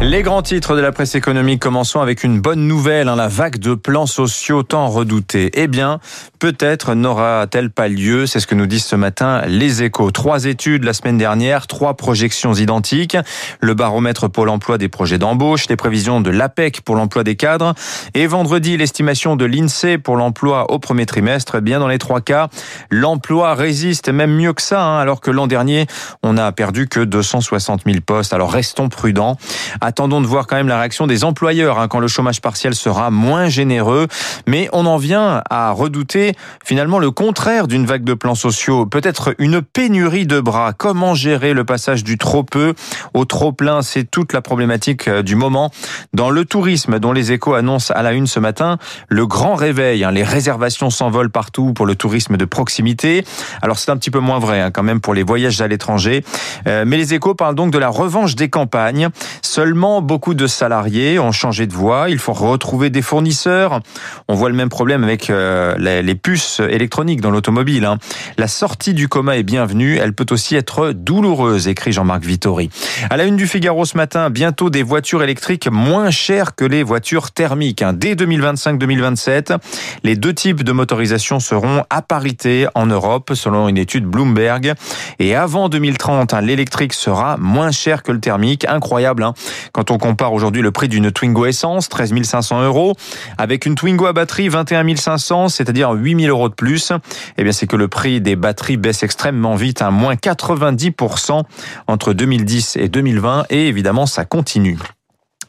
Les grands titres de la presse économique, commençons avec une bonne nouvelle, hein, la vague de plans sociaux tant redoutée. Eh bien, peut-être n'aura-t-elle pas lieu, c'est ce que nous disent ce matin les échos. Trois études la semaine dernière, trois projections identiques, le baromètre Pôle emploi des projets d'embauche, les prévisions de l'APEC pour l'emploi des cadres, et vendredi, l'estimation de l'INSEE pour l'emploi au premier trimestre. Eh bien, dans les trois cas, l'emploi résiste même mieux que ça, hein, alors que l'an dernier, on a perdu que 260 000 postes. Alors restons prudents. Attendons de voir quand même la réaction des employeurs hein, quand le chômage partiel sera moins généreux. Mais on en vient à redouter finalement le contraire d'une vague de plans sociaux. Peut-être une pénurie de bras. Comment gérer le passage du trop peu au trop plein? C'est toute la problématique euh, du moment. Dans le tourisme, dont les échos annoncent à la une ce matin, le grand réveil. Hein, les réservations s'envolent partout pour le tourisme de proximité. Alors c'est un petit peu moins vrai hein, quand même pour les voyages à l'étranger. Euh, mais les échos parlent donc de la revanche des campagnes. Seulement, beaucoup de salariés ont changé de voie. Il faut retrouver des fournisseurs. On voit le même problème avec euh, les puces électroniques dans l'automobile. Hein. La sortie du coma est bienvenue. Elle peut aussi être douloureuse, écrit Jean-Marc Vittori. À la une du Figaro ce matin, bientôt des voitures électriques moins chères que les voitures thermiques. Hein. Dès 2025-2027, les deux types de motorisation seront à parité en Europe, selon une étude Bloomberg. Et avant 2030, hein, l'électrique sera moins que le thermique. Incroyable, hein quand on compare aujourd'hui le prix d'une Twingo essence, 13 500 euros, avec une Twingo à batterie, 21 500, c'est-à-dire 8 000 euros de plus. Eh bien, c'est que le prix des batteries baisse extrêmement vite, à hein, moins 90% entre 2010 et 2020, et évidemment, ça continue.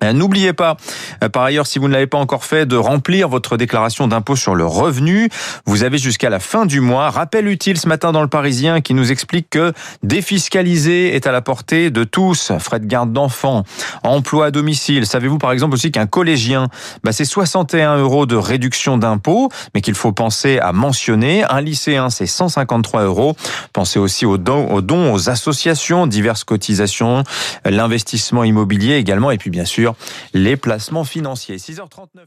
Euh, n'oubliez pas, euh, par ailleurs, si vous ne l'avez pas encore fait, de remplir votre déclaration d'impôt sur le revenu. Vous avez jusqu'à la fin du mois. Rappel utile ce matin dans le Parisien qui nous explique que défiscaliser est à la portée de tous. Frais de garde d'enfants, emploi à domicile. Savez-vous par exemple aussi qu'un collégien, bah, c'est 61 euros de réduction d'impôt, mais qu'il faut penser à mentionner. Un lycéen, c'est 153 euros. Pensez aussi aux dons, aux dons, aux associations, diverses cotisations, l'investissement immobilier également, et puis bien sûr les placements financiers. 6h39.